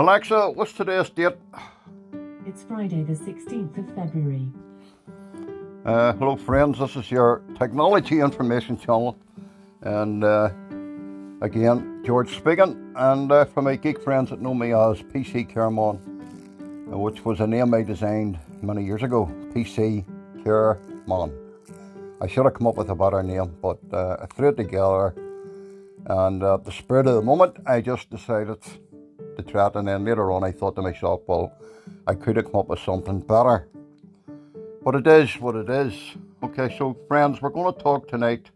Alexa, what's today's date? It's Friday, the 16th of February. Uh, hello, friends. This is your technology information channel, and uh, again, George speaking. And uh, for my geek friends that know me as PC Caremon, uh, which was a name I designed many years ago, PC Caremon. I should have come up with a better name, but uh, I threw it together, and uh, the spirit of the moment, I just decided it. And then later on, I thought to myself, well, I could have come up with something better. But it is what it is. Okay, so friends, we're going to talk tonight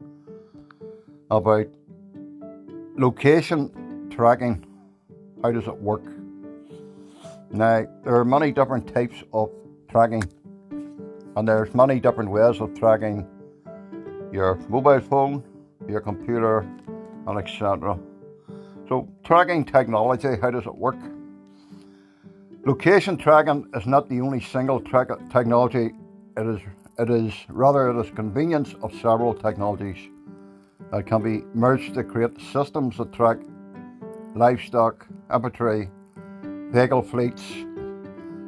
about location tracking. How does it work? Now, there are many different types of tracking, and there's many different ways of tracking your mobile phone, your computer, and etc. So, tracking technology, how does it work? Location tracking is not the only single track technology it is, it is rather it is convenience of several technologies that can be merged to create systems that track livestock, inventory, vehicle fleets.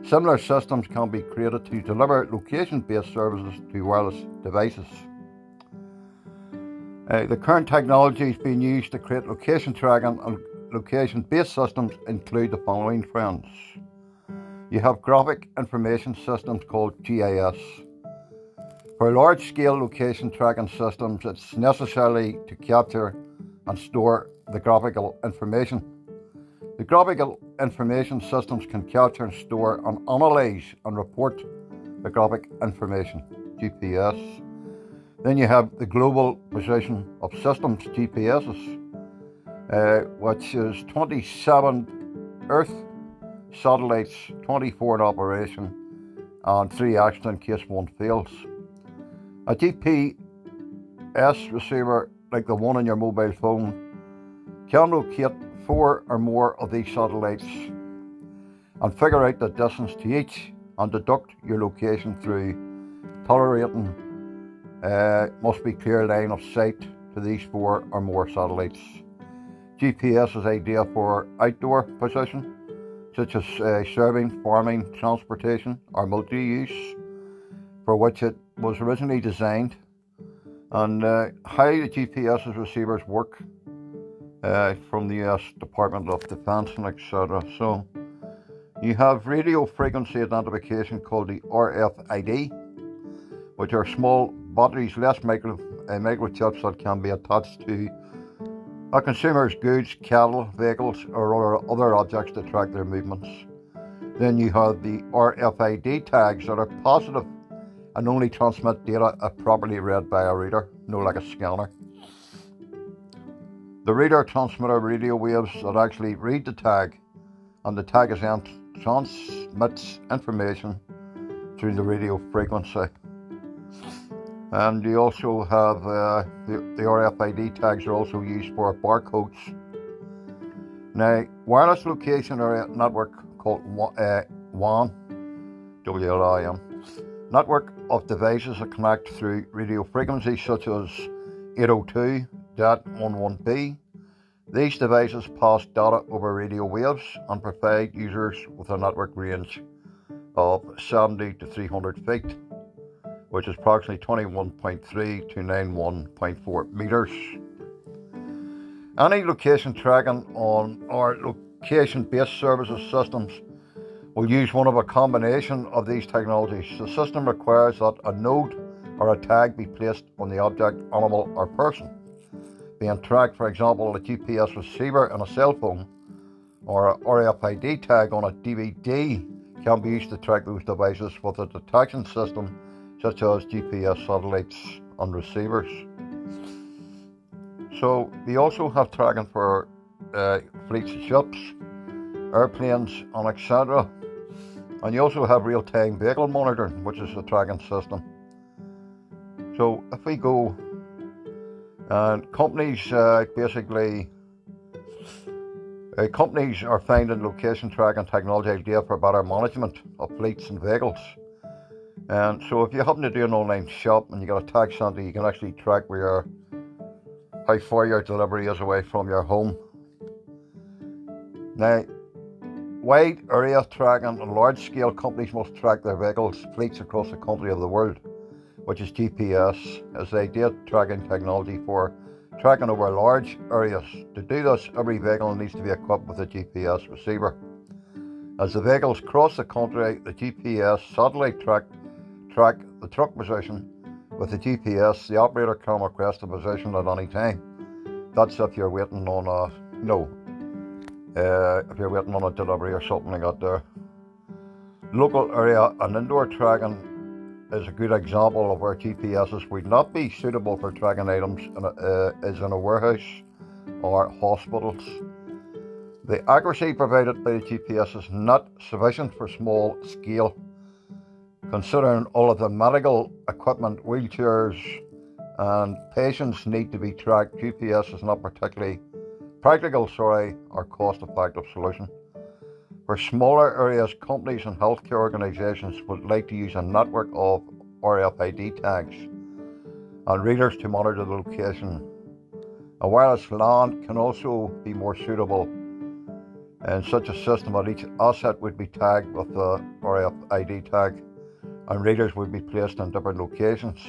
Similar systems can be created to deliver location-based services to wireless devices. Uh, the current technologies being used to create location tracking and location-based systems include the following friends. You have graphic information systems called GIS. For large scale location tracking systems, it's necessary to capture and store the graphical information. The graphical information systems can capture and store and analyze and report the graphic information, GPS. Then you have the global position of systems, GPSs, uh, which is 27 Earth satellites, 24 in operation, and three extra in case one fails. A GPS receiver, like the one on your mobile phone, can locate four or more of these satellites and figure out the distance to each and deduct your location through tolerating uh, must be clear line of sight to these four or more satellites. GPS is ideal for outdoor position such as uh, serving, farming, transportation, or multi use, for which it was originally designed, and uh, how the GPS receivers work uh, from the US Department of Defense and etc. So you have radio frequency identification called the RFID, which are small batteries, less micro, uh, microchips that can be attached to a consumer's goods, cattle, vehicles, or other objects to track their movements. Then you have the RFID tags that are positive and only transmit data if properly read by a reader, no like a scanner. The reader transmits radio waves that actually read the tag, and the tag is then transmits information through the radio frequency. And you also have uh, the, the RFID tags are also used for barcodes. Now, wireless location area network called uh, WAN, WLAN, network of devices that connect through radio frequencies such as 802.11b. These devices pass data over radio waves and provide users with a network range of 70 to 300 feet which is approximately 21.3 to 91.4 meters. Any location tracking on our location based services systems will use one of a combination of these technologies. The system requires that a node or a tag be placed on the object, animal, or person. Being tracked, for example, a GPS receiver in a cell phone or a RFID tag on a DVD can be used to track those devices with a detection system such as GPS satellites and receivers. So we also have tracking for uh, fleets of ships, airplanes, and etc. And you also have real-time vehicle monitoring, which is a tracking system. So if we go, and companies uh, basically, uh, companies are finding location tracking technology ideal for better management of fleets and vehicles. And so if you happen to do an online shop and you got a tag center, you can actually track where your how far your delivery is away from your home. Now, wide area tracking and large scale companies must track their vehicles, fleets across the country of the world, which is GPS, as they did tracking technology for tracking over large areas. To do this, every vehicle needs to be equipped with a GPS receiver. As the vehicles cross the country, the GPS satellite track track the truck position with the GPS. The operator can request a position at any time. That's if you're waiting on a no, uh, if you're waiting on a delivery or something like that. There, local area and indoor tracking is a good example of where GPSs would not be suitable for tracking items in a, uh, is in a warehouse or hospitals. The accuracy provided by the GPS is not sufficient for small scale, considering all of the medical equipment, wheelchairs, and patients need to be tracked. GPS is not particularly practical, sorry, or cost-effective solution. For smaller areas, companies and healthcare organisations would like to use a network of RFID tags and readers to monitor the location. A wireless LAN can also be more suitable, and such a system that each asset would be tagged with the RFID tag, and readers would be placed in different locations.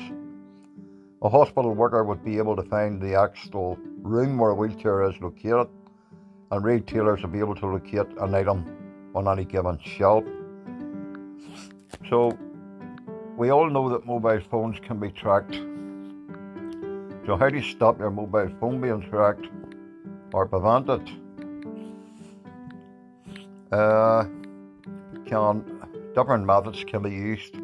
A hospital worker would be able to find the actual room where a wheelchair is located, and retailers would be able to locate an item on any given shelf. So, we all know that mobile phones can be tracked. So, how do you stop your mobile phone being tracked or prevent it? Uh, can different methods can be used.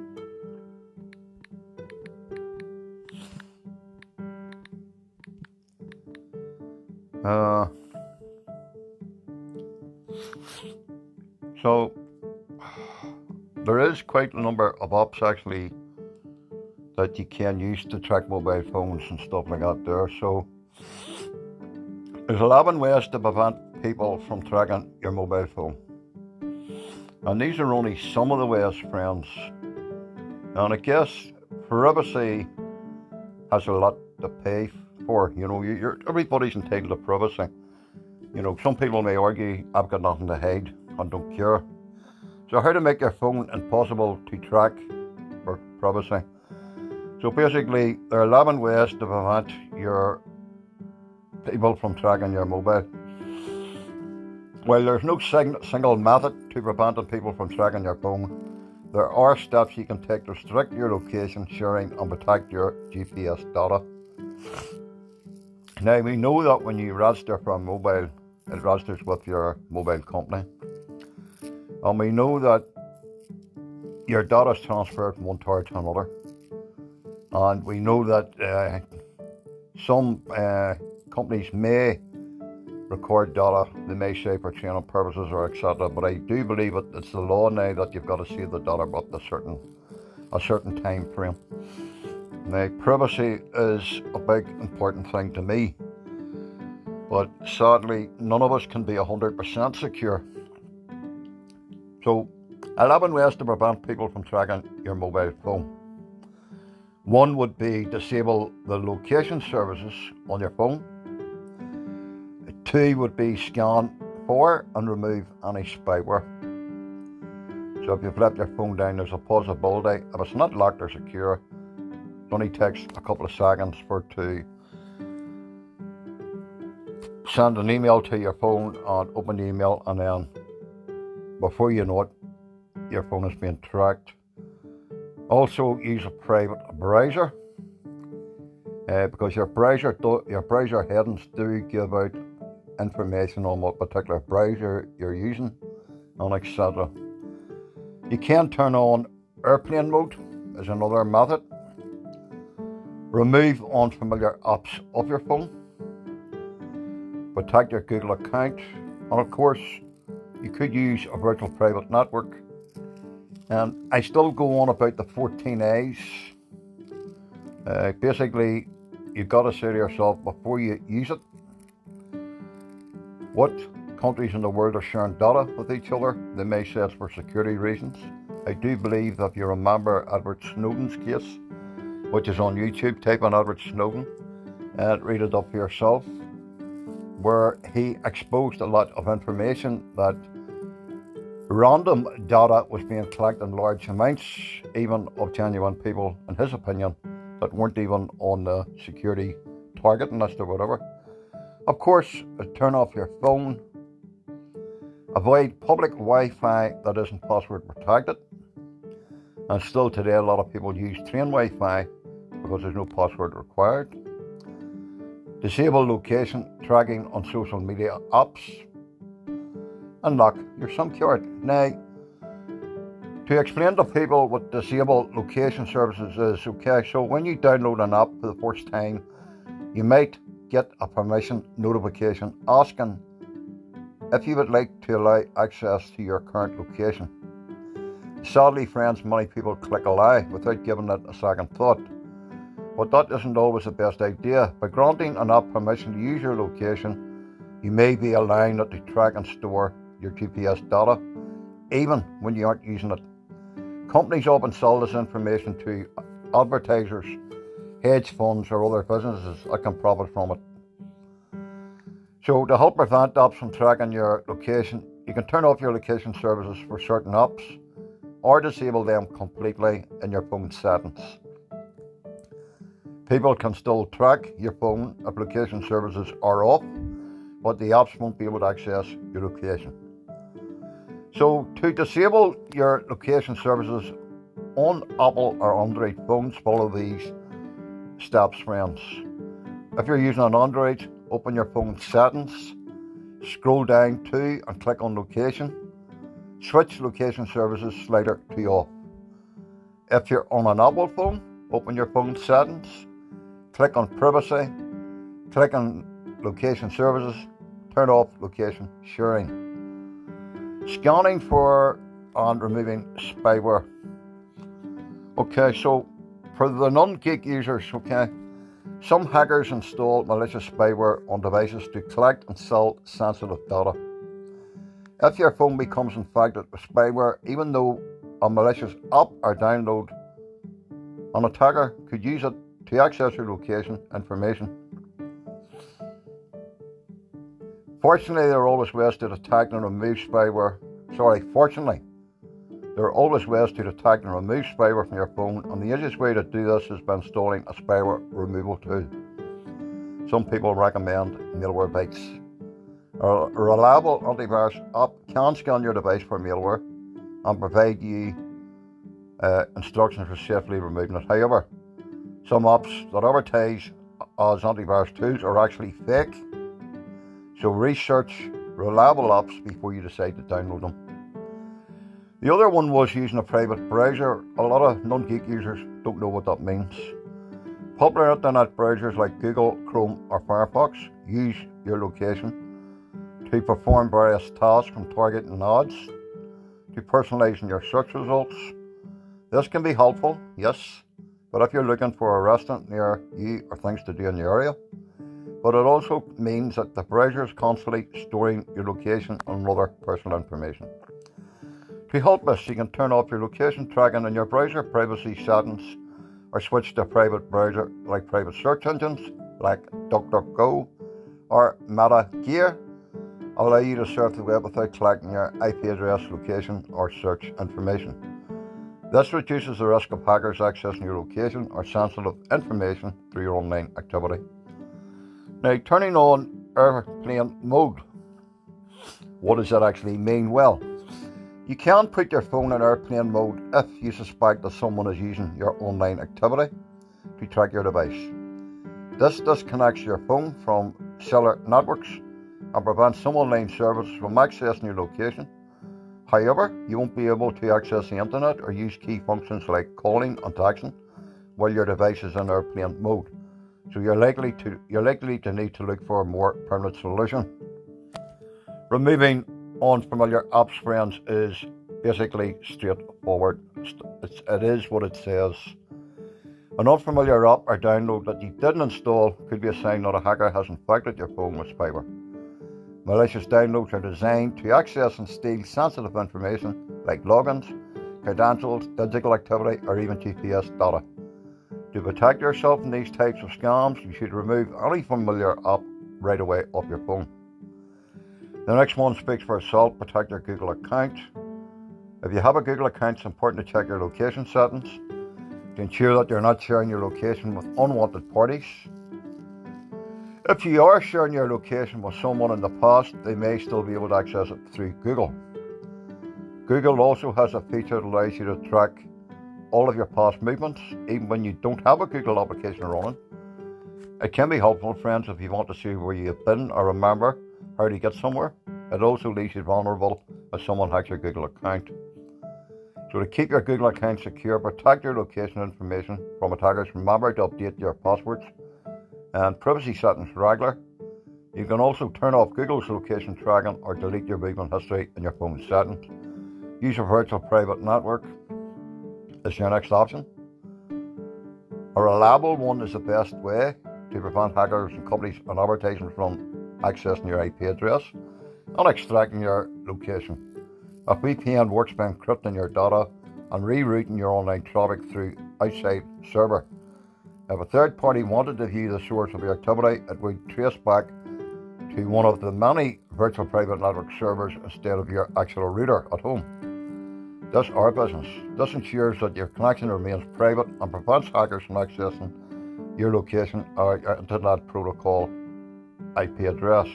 Uh, So there is quite a number of apps actually that you can use to track mobile phones and stuff like that there. So there's 11 ways to prevent people from tracking your mobile phone. And these are only some of the ways, friends. And I guess privacy has a lot to pay for. You know, you're, everybody's entitled to privacy. You know, some people may argue I've got nothing to hide and don't care. So, how to make your phone impossible to track for privacy? So, basically, there are 11 ways to prevent your people from tracking your mobile. While there's no sing- single method to preventing people from tracking your phone, there are steps you can take to restrict your location sharing and protect your GPS data. Now, we know that when you register for mobile, it registers with your mobile company. And we know that your data is transferred from one tower to another. And we know that uh, some uh, companies may record data, they may say for channel purposes or etc. But I do believe it, it's the law now that you've got to see the data up a certain a certain time frame. Now privacy is a big important thing to me. But sadly none of us can be hundred percent secure. So, 11 ways to prevent people from tracking your mobile phone. One would be disable the location services on your phone. Two would be scan for and remove any spyware. So if you've left your phone down, there's a possibility, if it's not locked or secure, only takes a couple of seconds for it to send an email to your phone and open the email and then before you know it, your phone is being tracked. Also, use a private browser uh, because your browser do, your browser headings do give out information on what particular browser you're using and etc. You can turn on airplane mode as another method. Remove unfamiliar apps off your phone. Protect your Google account, and of course, you could use a virtual private network. And I still go on about the 14 Eyes. Uh, basically, you've got to say to yourself before you use it, what countries in the world are sharing data with each other? They may say it's for security reasons. I do believe that if you remember Edward Snowden's case, which is on YouTube, type in Edward Snowden and read it up for yourself, where he exposed a lot of information that Random data was being collected in large amounts, even of genuine people, in his opinion, that weren't even on the security targeting list or whatever. Of course, turn off your phone, avoid public Wi Fi that isn't password protected. And still today, a lot of people use train Wi Fi because there's no password required. Disable location tracking on social media apps and unlock your SIM card. Now, to explain to people what disable location services is, okay, so when you download an app for the first time, you might get a permission notification asking if you would like to allow access to your current location. Sadly, friends, many people click allow without giving it a second thought. But that isn't always the best idea. By granting an app permission to use your location, you may be allowing it to track and store your GPS data, even when you aren't using it. Companies often sell this information to advertisers, hedge funds, or other businesses that can profit from it. So, to help prevent apps from tracking your location, you can turn off your location services for certain apps or disable them completely in your phone settings. People can still track your phone application services are off, but the apps won't be able to access your location. So, to disable your location services on Apple or Android phones, follow these steps, friends. If you're using an Android, open your phone settings, scroll down to and click on location, switch location services slider to off. If you're on an Apple phone, open your phone settings, click on privacy, click on location services, turn off location sharing. Scanning for and removing spyware. Okay, so for the non-geek users, okay, some hackers install malicious spyware on devices to collect and sell sensitive data. If your phone becomes infected with spyware, even though a malicious app or download, an attacker could use it to access your location information Fortunately, there are always ways to detect and remove spyware. Sorry, fortunately, there are always ways to detect and remove spyware from your phone, and the easiest way to do this is by installing a spyware removal tool. Some people recommend Malware Malwarebytes. A reliable antivirus app can scan your device for malware and provide you uh, instructions for safely removing it. However, some apps that advertise uh, as antivirus tools are actually fake so research reliable apps before you decide to download them. The other one was using a private browser. A lot of non geek users don't know what that means. Popular internet browsers like Google, Chrome, or Firefox use your location to perform various tasks from targeting ads to personalizing your search results. This can be helpful, yes, but if you're looking for a restaurant near you or things to do in the area, but it also means that the browser is constantly storing your location and other personal information. To help us, you can turn off your location tracking in your browser privacy settings or switch to a private browser like private search engines like DuckDuckGo or Meta Gear allow you to surf the web without collecting your IP address, location, or search information. This reduces the risk of hackers accessing your location or sensitive information through your online activity. Now, turning on airplane mode, what does that actually mean? Well, you can put your phone in airplane mode if you suspect that someone is using your online activity to track your device. This disconnects your phone from cellular networks and prevents some online services from accessing your location. However, you won't be able to access the internet or use key functions like calling and texting while your device is in airplane mode. So you're likely to you're likely to need to look for a more permanent solution. Removing unfamiliar apps, friends, is basically straightforward. It's, it is what it says. An unfamiliar app or download that you didn't install could be a sign that a hacker has infected your phone with spyware. Malicious downloads are designed to access and steal sensitive information like logins, credentials, digital activity, or even GPS data. To protect yourself from these types of scams, you should remove any familiar app right away off your phone. The next one speaks for itself. Protect your Google account. If you have a Google account, it's important to check your location settings to ensure that you're not sharing your location with unwanted parties. If you are sharing your location with someone in the past, they may still be able to access it through Google. Google also has a feature that allows you to track all of your past movements, even when you don't have a Google application running. It can be helpful, friends, if you want to see where you've been or remember how to get somewhere. It also leaves you vulnerable if someone hacks your Google account. So to keep your Google account secure, protect your location information from attackers. Remember to update your passwords and privacy settings regular. You can also turn off Google's location tracking or delete your movement history in your phone settings. Use a virtual private network is your next option. A reliable one is the best way to prevent hackers and companies and advertising from accessing your IP address and extracting your location. A VPN works by encrypting your data and rerouting your online traffic through outside server. If a third party wanted to view the source of your activity, it would trace back to one of the many virtual private network servers instead of your actual router at home. That's our business. This ensures that your connection remains private and prevents hackers from accessing your location or your internet protocol IP address.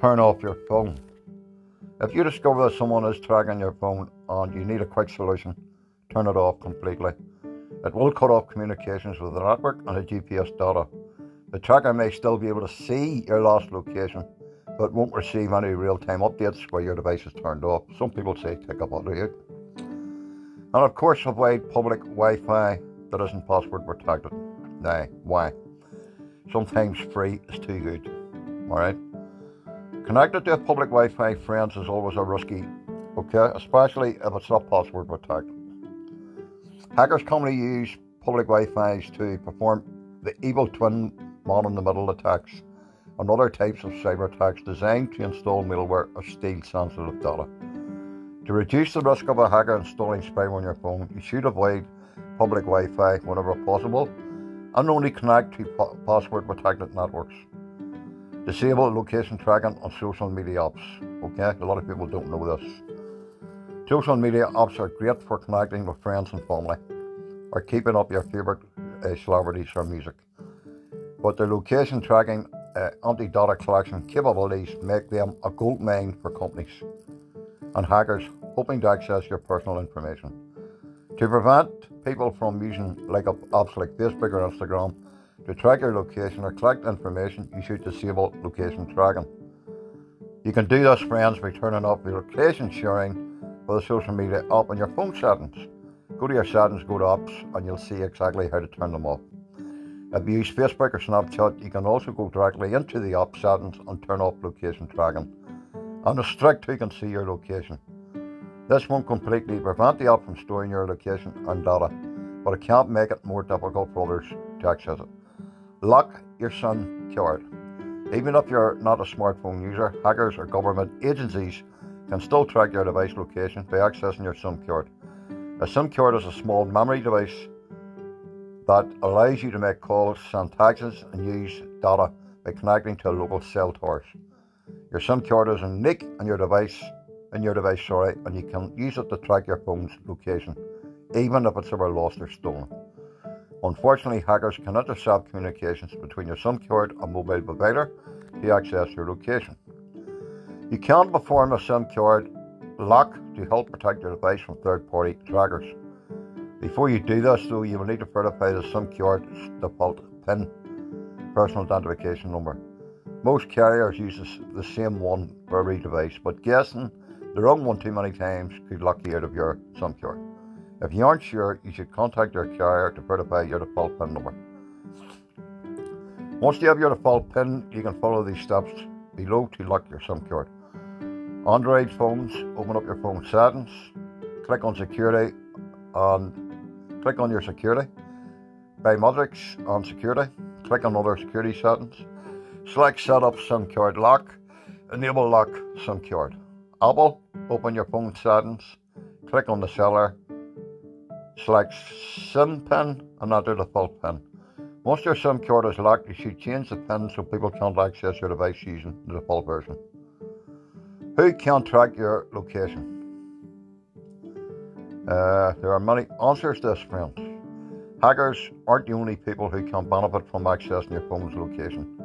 Turn off your phone. If you discover that someone is tracking your phone and you need a quick solution, turn it off completely. It will cut off communications with the network and the GPS data. The tracker may still be able to see your lost location, but won't receive any real time updates where your device is turned off. Some people say take up auto you. And of course, avoid public Wi Fi that isn't password protected. Now, why? Sometimes free is too good. Alright? Connected to a public Wi-Fi, friends, is always a risky, okay, especially if it's not password protected. Hackers commonly use public Wi-Fi's to perform the evil twin man-in-the-middle attacks and other types of cyber attacks designed to install malware or steal sensitive data. To reduce the risk of a hacker installing spyware on your phone, you should avoid public Wi-Fi whenever possible and only connect to password protected networks. Disable location tracking on social media apps. Okay, a lot of people don't know this. Social media apps are great for connecting with friends and family or keeping up your favourite uh, celebrities or music. But their location tracking uh, anti data collection capabilities make them a gold mine for companies and hackers hoping to access your personal information. To prevent people from using like apps like Facebook or Instagram, to track your location or collect information, you should disable location tracking. You can do this, friends, by turning off the location sharing for the social media app on your phone settings. Go to your settings, go to apps, and you'll see exactly how to turn them off. If you use Facebook or Snapchat, you can also go directly into the app settings and turn off location tracking and restrict who can see your location. This won't completely prevent the app from storing your location and data, but it can't make it more difficult for others to access it. Lock your SIM card. Even if you're not a smartphone user, hackers or government agencies can still track your device location by accessing your SIM card. A SIM card is a small memory device that allows you to make calls, send texts, and use data by connecting to a local cell towers. Your SIM card is unique on your device, in your device, sorry, and you can use it to track your phone's location, even if it's ever lost or stolen. Unfortunately, hackers can intercept communications between your SIM card and mobile provider to access your location. You can perform a SIM card lock to help protect your device from third party trackers. Before you do this, though, you will need to verify the SIM card's default PIN, personal identification number. Most carriers use the same one for every device, but guessing the wrong one too many times could lock you out of your SIM card. If you aren't sure, you should contact your carrier to verify your default PIN number. Once you have your default PIN, you can follow these steps below to lock your SIM card. Android phones, open up your phone settings, click on security and click on your security. Biometrics on security, click on other security settings. Select setup SIM card lock, enable lock SIM card. Apple, open your phone settings, click on the seller Select SIM PIN and enter the full PIN. Once your SIM card is locked, you should change the PIN so people can't access your device using the default version. Who can track your location? Uh, there are many answers to this, friends. Hackers aren't the only people who can benefit from accessing your phone's location.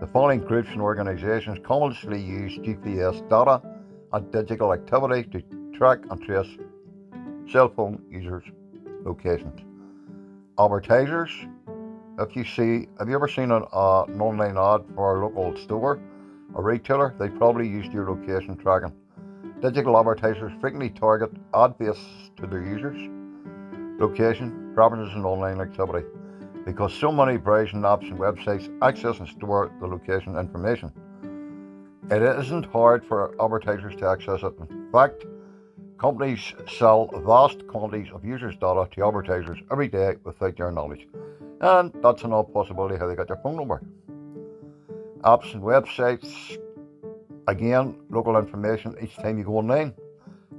The following groups and organisations commonly use GPS data and digital activity to track and trace cell phone users' locations. Advertisers, if you see, have you ever seen an, uh, an online ad for a local store or retailer? They probably used your location tracking. Digital advertisers frequently target ad base to their users, location, preferences, and online activity because so many browsing apps and websites access and store the location information. It isn't hard for advertisers to access it. In fact, companies sell vast quantities of users' data to advertisers every day without their knowledge. And that's another possibility how they got your phone number. Apps and websites, again, local information each time you go online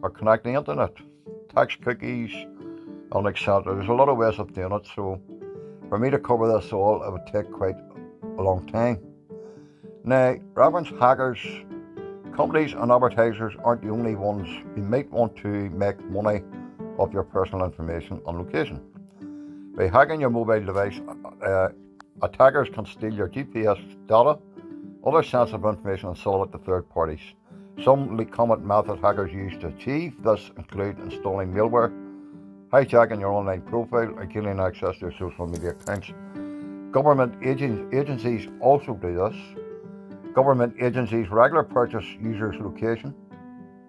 or connect the internet. Tax cookies, and etc. There's a lot of ways of doing it, so for me to cover this all, it would take quite a long time. Now, reference hackers, companies and advertisers aren't the only ones who might want to make money off your personal information and location. By hacking your mobile device, uh, attackers can steal your GPS data, other sensitive information, and sell it to third parties. Some common methods hackers use to achieve this include installing malware hijacking your online profile and gaining access to your social media accounts. Government agencies also do this. Government agencies regularly purchase users' location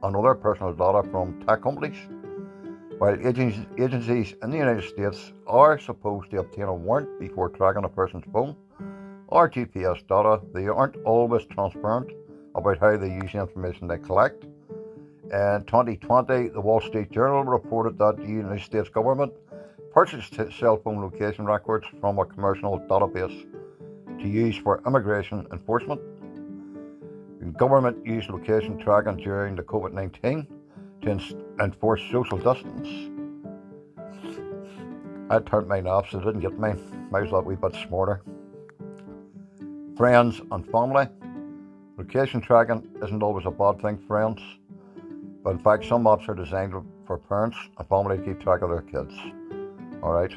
and other personal data from tech companies, while agencies in the United States are supposed to obtain a warrant before tracking a person's phone or GPS data. They aren't always transparent about how they use the information they collect. In 2020, the Wall Street Journal reported that the United States government purchased cell phone location records from a commercial database to use for immigration enforcement. The government used location tracking during the COVID 19 to enforce social distance. I turned mine off, so I didn't get mine. Might as well be a bit smarter. Friends and family. Location tracking isn't always a bad thing, friends. But in fact, some apps are designed for parents and family to keep track of their kids. Alright.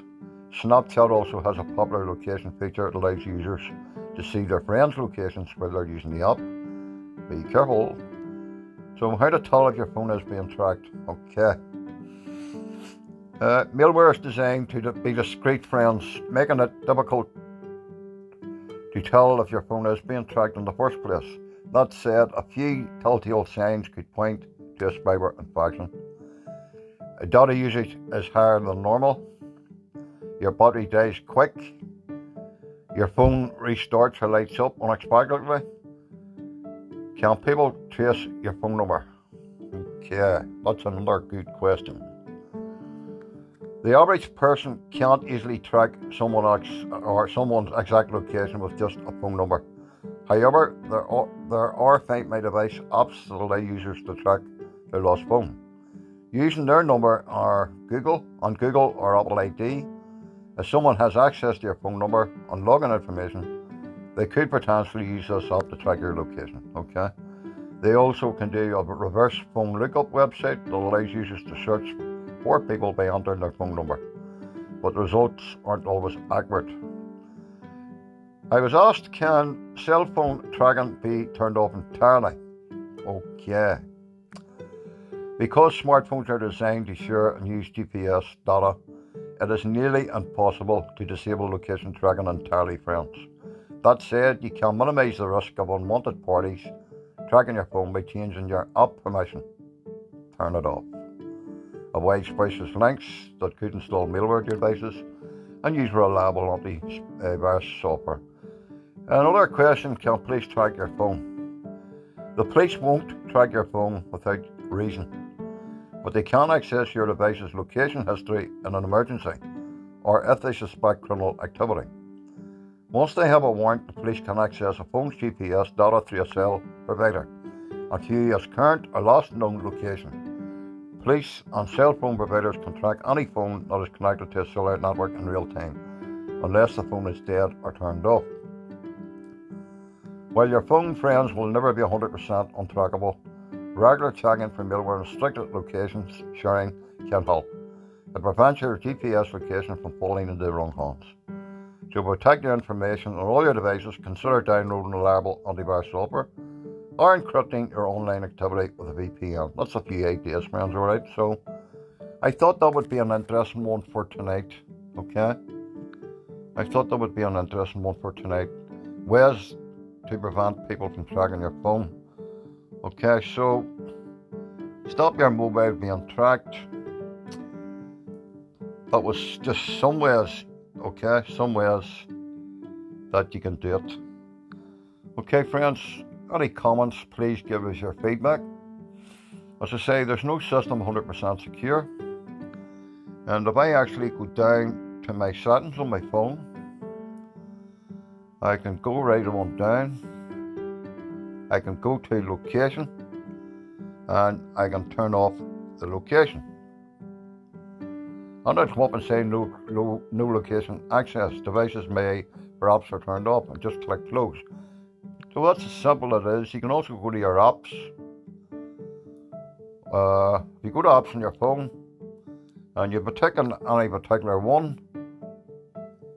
Snapchat also has a popular location feature that allows users to see their friends' locations while they're using the app. Be careful. So, how to tell if your phone is being tracked? Okay. Uh, malware is designed to be discreet, friends, making it difficult to tell if your phone is being tracked in the first place. That said, a few telltale signs could point to a fiber infection. A data usage is higher than normal. Your battery dies quick. Your phone restarts or lights up unexpectedly. Can people trace your phone number? Okay, that's another good question. The average person can't easily track someone or someone's exact location with just a phone number. However, there are, there are Find My Device apps that allow users to track their lost phone. Using their number or Google on Google or Apple ID, if someone has access to your phone number and login information, they could potentially use this app to track your location. Okay. They also can do a reverse phone lookup website that allows users to search for people by entering their phone number, but the results aren't always accurate. I was asked, can cell phone tracking be turned off entirely? Okay. Because smartphones are designed to share and use GPS data, it is nearly impossible to disable location tracking entirely, friends. That said, you can minimize the risk of unwanted parties tracking your phone by changing your app permission. Turn it off. Avoid specious links that could install malware devices and use reliable anti-virus uh, software. Another question, can police track your phone? The police won't track your phone without reason but they can access your device's location history in an emergency or if they suspect criminal activity. Once they have a warrant, the police can access a phone's GPS data through a cell provider and view its current or last known location. Police and cell phone providers can track any phone that is connected to a cellular network in real time, unless the phone is dead or turned off. While your phone friends will never be 100% untrackable, Regular checking for malware and restricted locations sharing can help. It prevents your GPS location from falling into the wrong hands. To protect your information on all your devices, consider downloading reliable antivirus software or encrypting your online activity with a VPN. That's a few ideas, friends, alright? So I thought that would be an interesting one for tonight, okay? I thought that would be an interesting one for tonight. Ways to prevent people from tracking your phone. Okay, so stop your mobile being tracked. That was just some ways, okay, some ways that you can do it. Okay, friends, any comments, please give us your feedback. As I say, there's no system 100% secure. And if I actually go down to my settings on my phone, I can go right on down. I can go to location and I can turn off the location. And I'll come up and say no, no, no location access. Devices may perhaps are turned off and just click close. So that's as simple it is. You can also go to your apps. Uh, you go to apps on your phone and you have taken any particular one,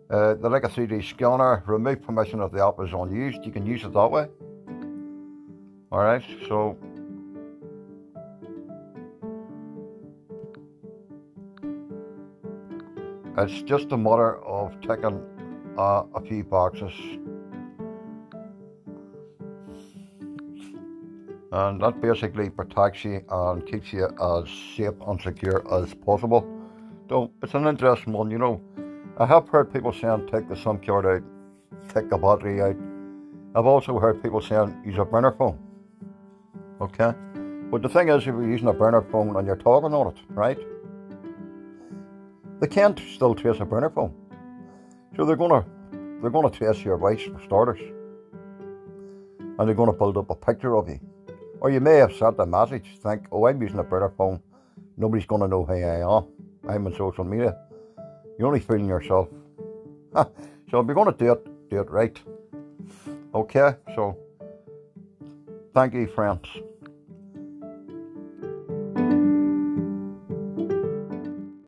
uh, the like a 3D scanner, remove permission if the app is unused. You can use it that way. Alright, so it's just a matter of ticking uh, a few boxes. Uh, and that basically protects you and keeps you as safe and secure as possible. So it's an interesting one, you know. I have heard people saying take the SIM card out, take the battery out. I've also heard people saying use a burner phone. Okay? But the thing is, if you're using a burner phone and you're talking on it, right? They can't still trace a burner phone. So they're gonna they're gonna trace your voice for starters. And they're gonna build up a picture of you. Or you may have sent a message, think, oh I'm using a burner phone. Nobody's gonna know who I am. I'm on social media. You're only fooling yourself. so if you're going to do it, do it right. Okay, so thank you, friends.